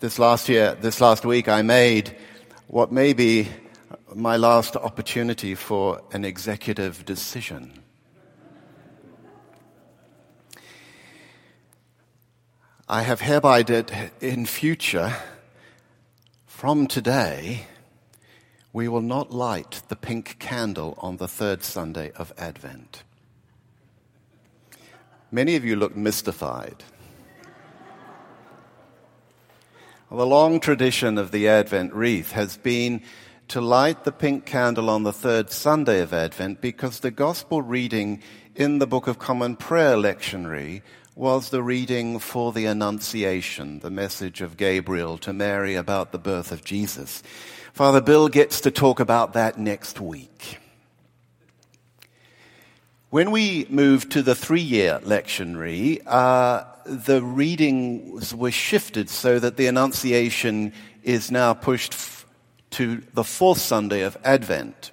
this last year, this last week, I made what may be my last opportunity for an executive decision. I have hereby that in future, from today, we will not light the pink candle on the third Sunday of Advent. Many of you look mystified. The long tradition of the Advent wreath has been to light the pink candle on the third Sunday of Advent because the gospel reading in the Book of Common Prayer lectionary was the reading for the Annunciation, the message of Gabriel to Mary about the birth of Jesus. Father Bill gets to talk about that next week. When we moved to the three year lectionary, uh, the readings were shifted so that the Annunciation is now pushed f- to the fourth Sunday of Advent.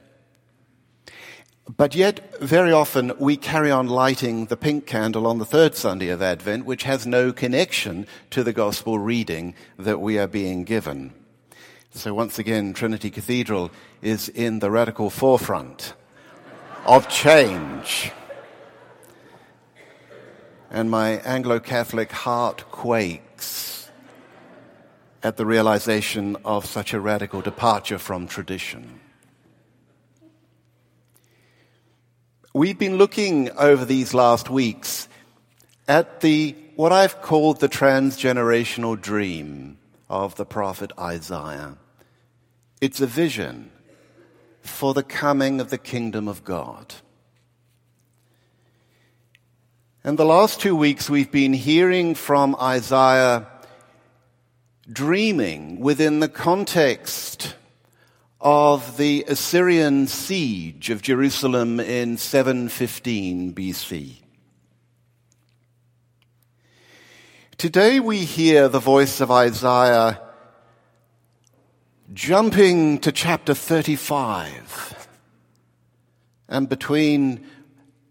But yet, very often, we carry on lighting the pink candle on the third Sunday of Advent, which has no connection to the gospel reading that we are being given. So once again, Trinity Cathedral is in the radical forefront of change. And my Anglo Catholic heart quakes at the realization of such a radical departure from tradition. We've been looking over these last weeks at the what I've called the transgenerational dream of the prophet Isaiah. It's a vision for the coming of the kingdom of God. And the last two weeks we've been hearing from Isaiah dreaming within the context of the Assyrian siege of Jerusalem in 715 BC. Today we hear the voice of Isaiah jumping to chapter 35. And between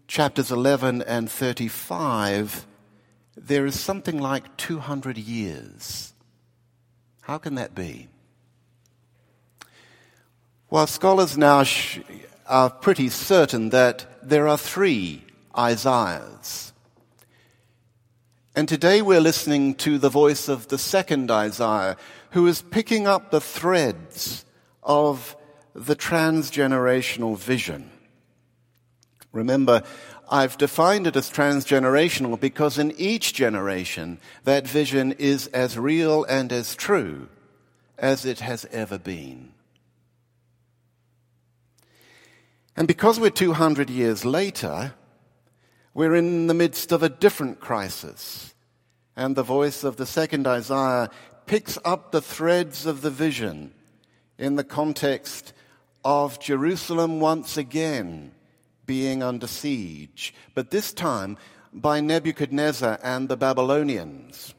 chapters 11 and 35, there is something like 200 years. How can that be? Well, scholars now sh- are pretty certain that there are three Isaiahs. And today we're listening to the voice of the second Isaiah, who is picking up the threads of the transgenerational vision. Remember, I've defined it as transgenerational because in each generation, that vision is as real and as true as it has ever been. And because we're 200 years later, we're in the midst of a different crisis. And the voice of the second Isaiah picks up the threads of the vision in the context of Jerusalem once again being under siege, but this time by Nebuchadnezzar and the Babylonians.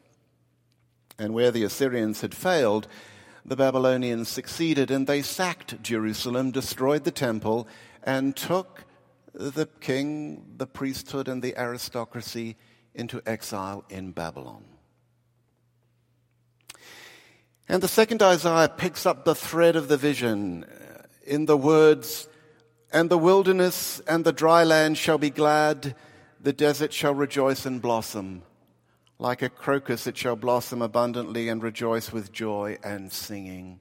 And where the Assyrians had failed, the Babylonians succeeded and they sacked Jerusalem, destroyed the temple, and took the king, the priesthood, and the aristocracy into exile in Babylon. And the second Isaiah picks up the thread of the vision uh, in the words, And the wilderness and the dry land shall be glad, the desert shall rejoice and blossom. Like a crocus, it shall blossom abundantly and rejoice with joy and singing.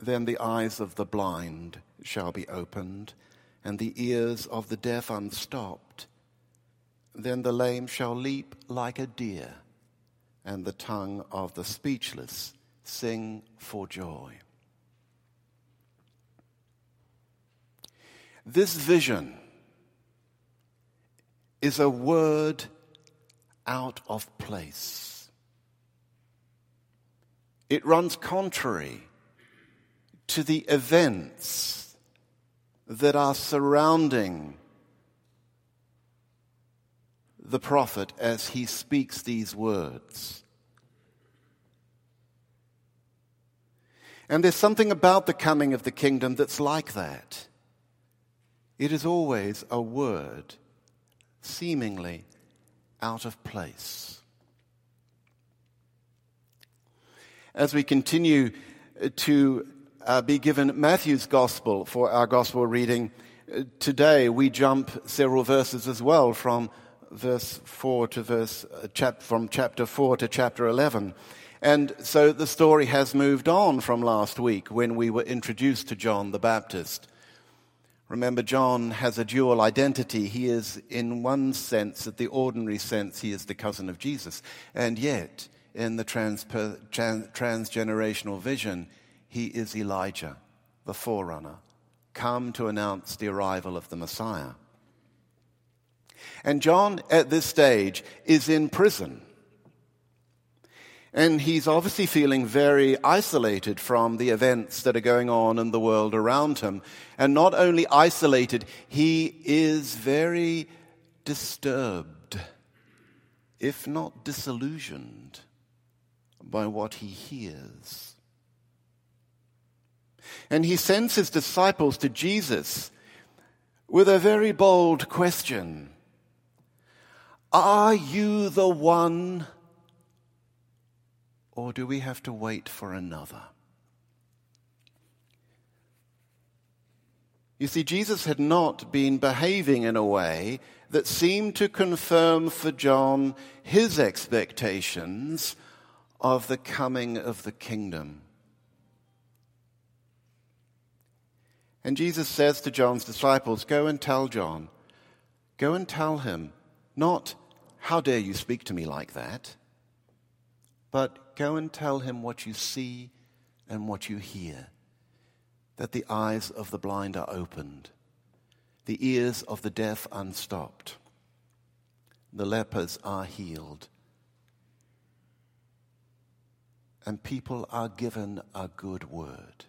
Then the eyes of the blind shall be opened, and the ears of the deaf unstopped. Then the lame shall leap like a deer, and the tongue of the speechless sing for joy. This vision is a word out of place. It runs contrary to the events that are surrounding the prophet as he speaks these words. And there's something about the coming of the kingdom that's like that. It is always a word seemingly out of place. As we continue to uh, be given Matthew's gospel for our gospel reading, uh, today we jump several verses as well from verse 4 to verse, uh, chap, from chapter 4 to chapter 11. And so the story has moved on from last week when we were introduced to John the Baptist. Remember, John has a dual identity. He is, in one sense, at the ordinary sense, he is the cousin of Jesus. And yet, in the trans, trans, transgenerational vision, he is Elijah, the forerunner, come to announce the arrival of the Messiah. And John, at this stage, is in prison. And he's obviously feeling very isolated from the events that are going on in the world around him. And not only isolated, he is very disturbed, if not disillusioned, by what he hears. And he sends his disciples to Jesus with a very bold question Are you the one? Or do we have to wait for another? You see, Jesus had not been behaving in a way that seemed to confirm for John his expectations of the coming of the kingdom. And Jesus says to John's disciples, Go and tell John, go and tell him, not, How dare you speak to me like that? but Go and tell him what you see and what you hear that the eyes of the blind are opened, the ears of the deaf unstopped, the lepers are healed, and people are given a good word.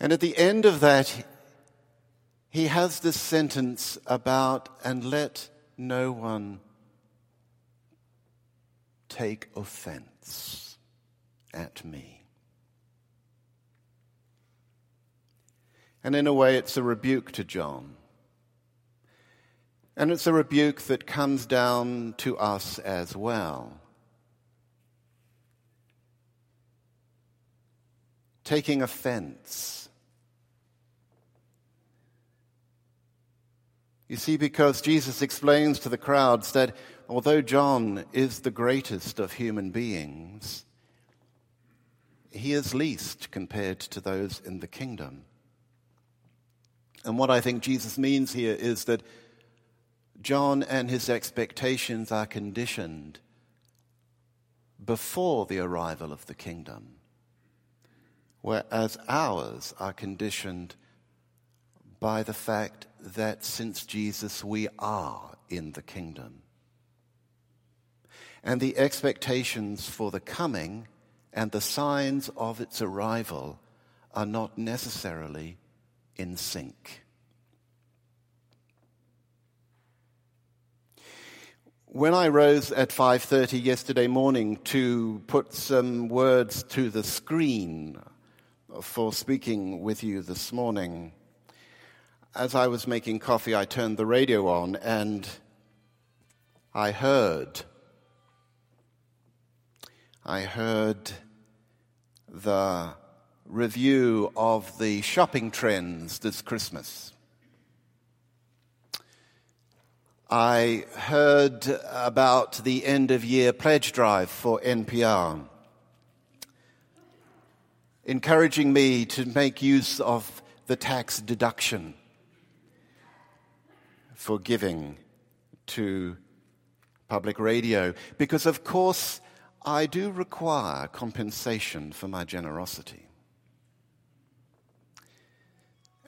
And at the end of that, he has this sentence about, and let no one take offense at me. And in a way, it's a rebuke to John. And it's a rebuke that comes down to us as well. Taking offense You see, because Jesus explains to the crowds that although John is the greatest of human beings, he is least compared to those in the kingdom. And what I think Jesus means here is that John and his expectations are conditioned before the arrival of the kingdom, whereas ours are conditioned by the fact that since Jesus we are in the kingdom. And the expectations for the coming and the signs of its arrival are not necessarily in sync. When I rose at 5:30 yesterday morning to put some words to the screen for speaking with you this morning, as I was making coffee, I turned the radio on and I heard. I heard the review of the shopping trends this Christmas. I heard about the end of year pledge drive for NPR, encouraging me to make use of the tax deduction for giving to public radio because, of course, I do require compensation for my generosity.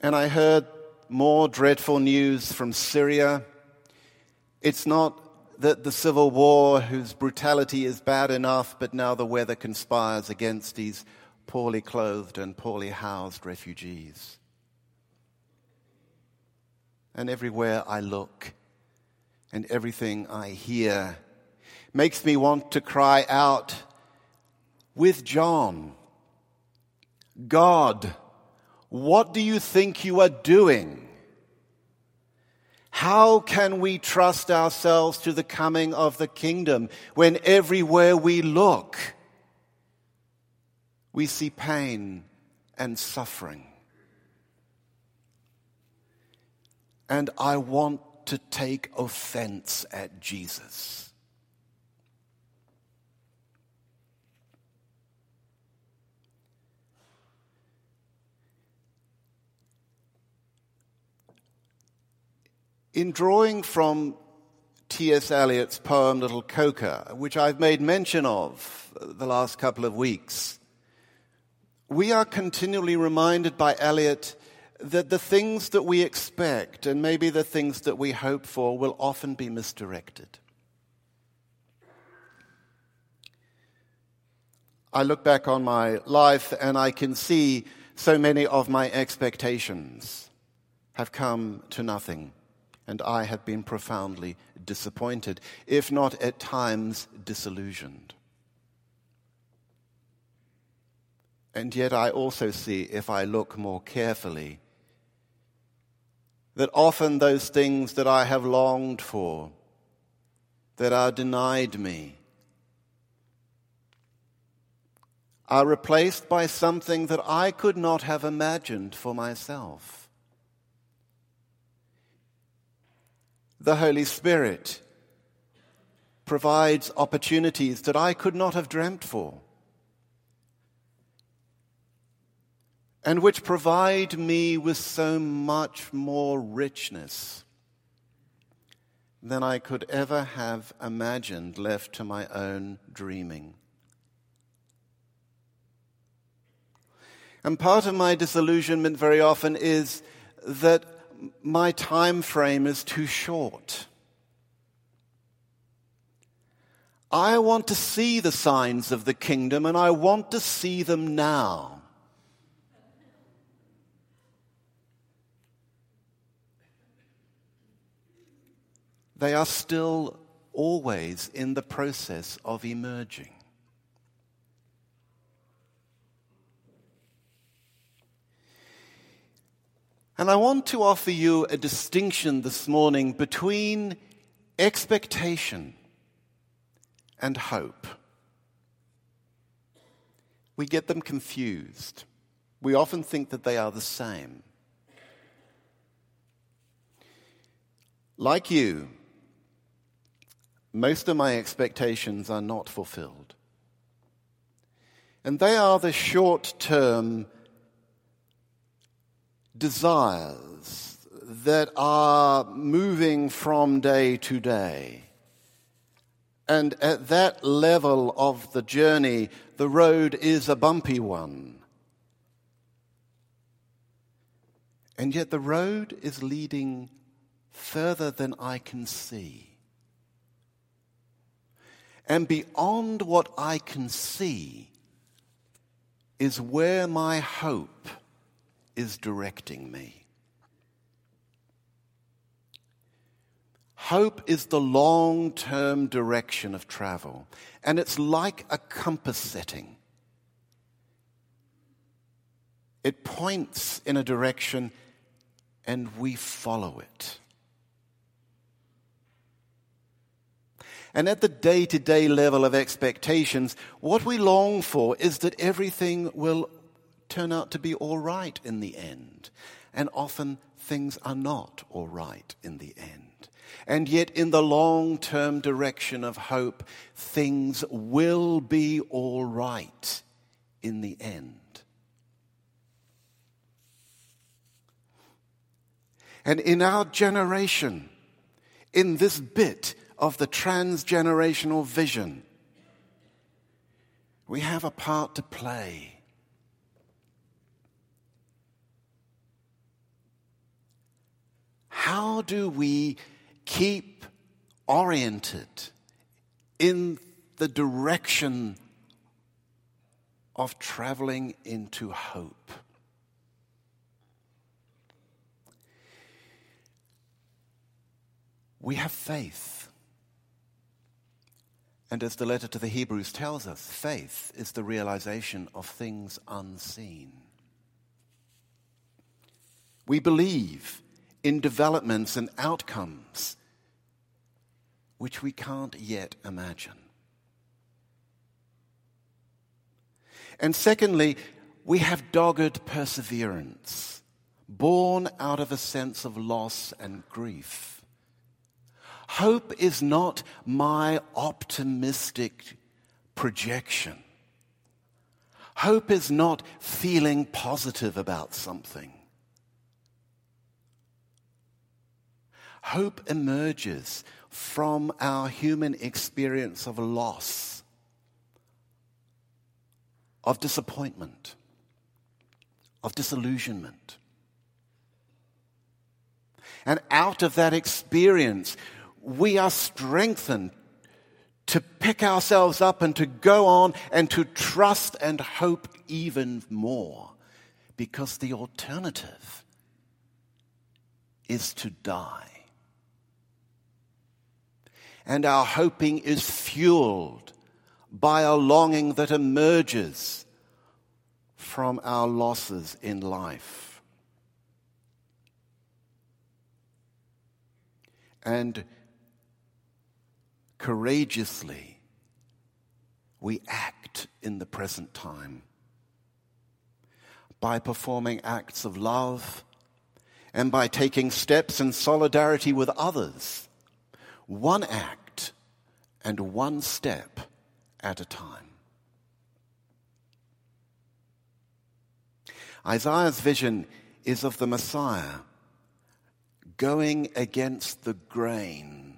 And I heard more dreadful news from Syria. It's not that the civil war, whose brutality is bad enough, but now the weather conspires against these poorly clothed and poorly housed refugees and everywhere I look and everything I hear makes me want to cry out with John God, what do you think you are doing? How can we trust ourselves to the coming of the kingdom when everywhere we look, we see pain and suffering? And I want to take offense at Jesus. In drawing from T.S. Eliot's poem Little Coca, which I've made mention of the last couple of weeks, we are continually reminded by Eliot that the things that we expect and maybe the things that we hope for will often be misdirected. I look back on my life and I can see so many of my expectations have come to nothing and I have been profoundly disappointed, if not at times disillusioned. And yet, I also see, if I look more carefully, that often those things that I have longed for, that are denied me, are replaced by something that I could not have imagined for myself. the Holy Spirit provides opportunities that I could not have dreamt for, and which provide me with so much more richness than I could ever have imagined left to my own dreaming. And part of my disillusionment very often is that my time frame is too short. I want to see the signs of the kingdom and I want to see them now. They are still always in the process of emerging. And I want to offer you a distinction this morning between expectation and hope. We get them confused. We often think that they are the same. Like you, most of my expectations are not fulfilled. And they are the short term desires that are moving from day to day. And at that level of the journey, the road is a bumpy one. And yet the road is leading further than I can see. And beyond what I can see is where my hope is directing me. Hope is the long term direction of travel, and it's like a compass setting. It points in a direction, and we follow it. And at the day to day level of expectations, what we long for is that everything will turn out to be all right in the end. And often things are not all right in the end. And yet, in the long term direction of hope, things will be all right in the end. And in our generation, in this bit of the transgenerational vision, we have a part to play. how do we keep oriented in the direction of traveling into hope? We have faith. And as the letter to the Hebrews tells us, faith is the realization of things unseen. We believe in developments and outcomes which we can't yet imagine. And secondly, we have dogged perseverance, born out of a sense of loss and grief. Hope is not my optimistic projection. Hope is not feeling positive about something. Hope emerges from our human experience of loss, of disappointment, of disillusionment. And out of that experience, we are strengthened to pick ourselves up and to go on and to trust and hope even more because the alternative is to die. And our hoping is fueled by a longing that emerges from our losses in life. And courageously, we act in the present time by performing acts of love and by taking steps in solidarity with others, one act and one step at a time. Isaiah's vision is of the Messiah going against the grain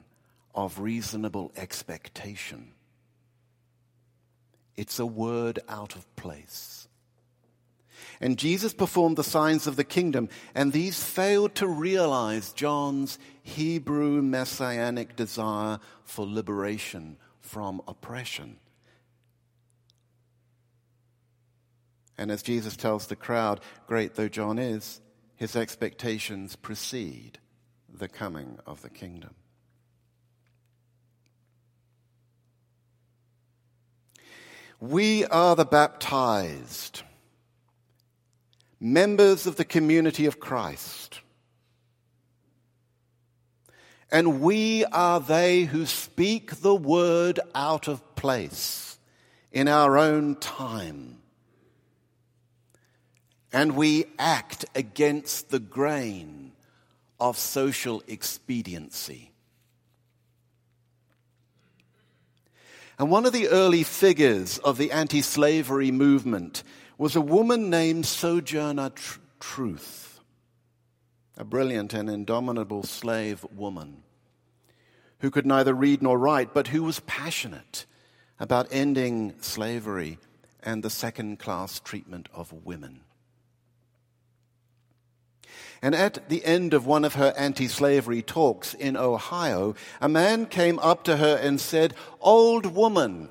of reasonable expectation. It's a word out of place. And Jesus performed the signs of the kingdom, and these failed to realize John's Hebrew messianic desire for liberation from oppression. And as Jesus tells the crowd, great though John is, his expectations precede the coming of the kingdom. We are the baptized, members of the community of Christ. And we are they who speak the word out of place in our own time. And we act against the grain of social expediency. And one of the early figures of the anti slavery movement was a woman named Sojourner Tr- Truth, a brilliant and indomitable slave woman who could neither read nor write, but who was passionate about ending slavery and the second class treatment of women. And at the end of one of her anti slavery talks in Ohio, a man came up to her and said, Old woman,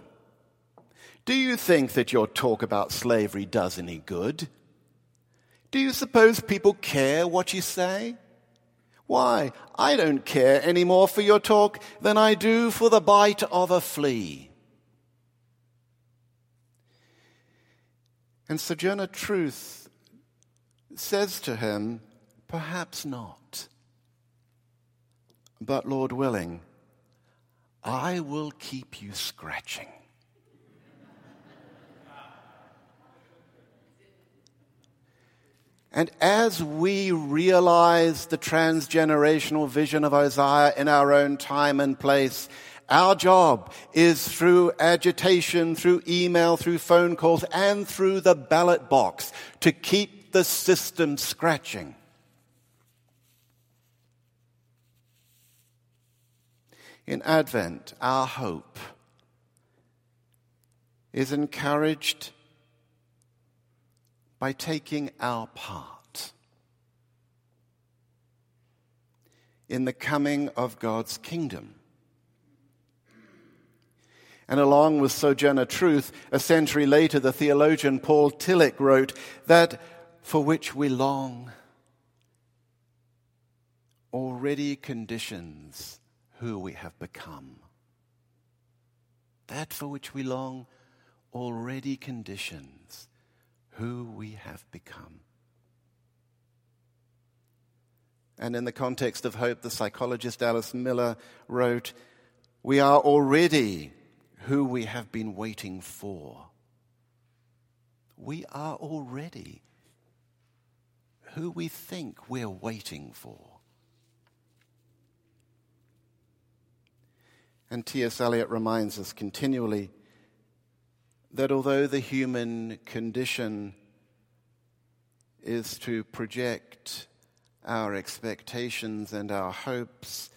do you think that your talk about slavery does any good? Do you suppose people care what you say? Why, I don't care any more for your talk than I do for the bite of a flea. And Sojourner Truth says to him, Perhaps not. But Lord willing, I will keep you scratching. And as we realize the transgenerational vision of Isaiah in our own time and place, our job is through agitation, through email, through phone calls, and through the ballot box to keep the system scratching. In Advent, our hope is encouraged by taking our part in the coming of God's kingdom. And along with Sojourner Truth, a century later, the theologian Paul Tillich wrote that for which we long already conditions who we have become. That for which we long already conditions who we have become. And in the context of hope, the psychologist Alice Miller wrote, We are already who we have been waiting for. We are already who we think we're waiting for. And T.S. Eliot reminds us continually that although the human condition is to project our expectations and our hopes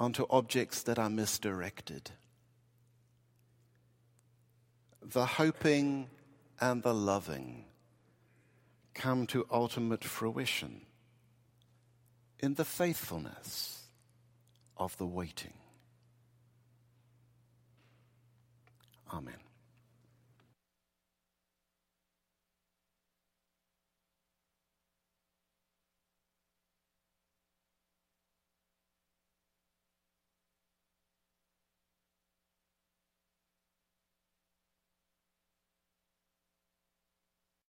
onto objects that are misdirected, the hoping and the loving come to ultimate fruition in the faithfulness of the waiting. Amen.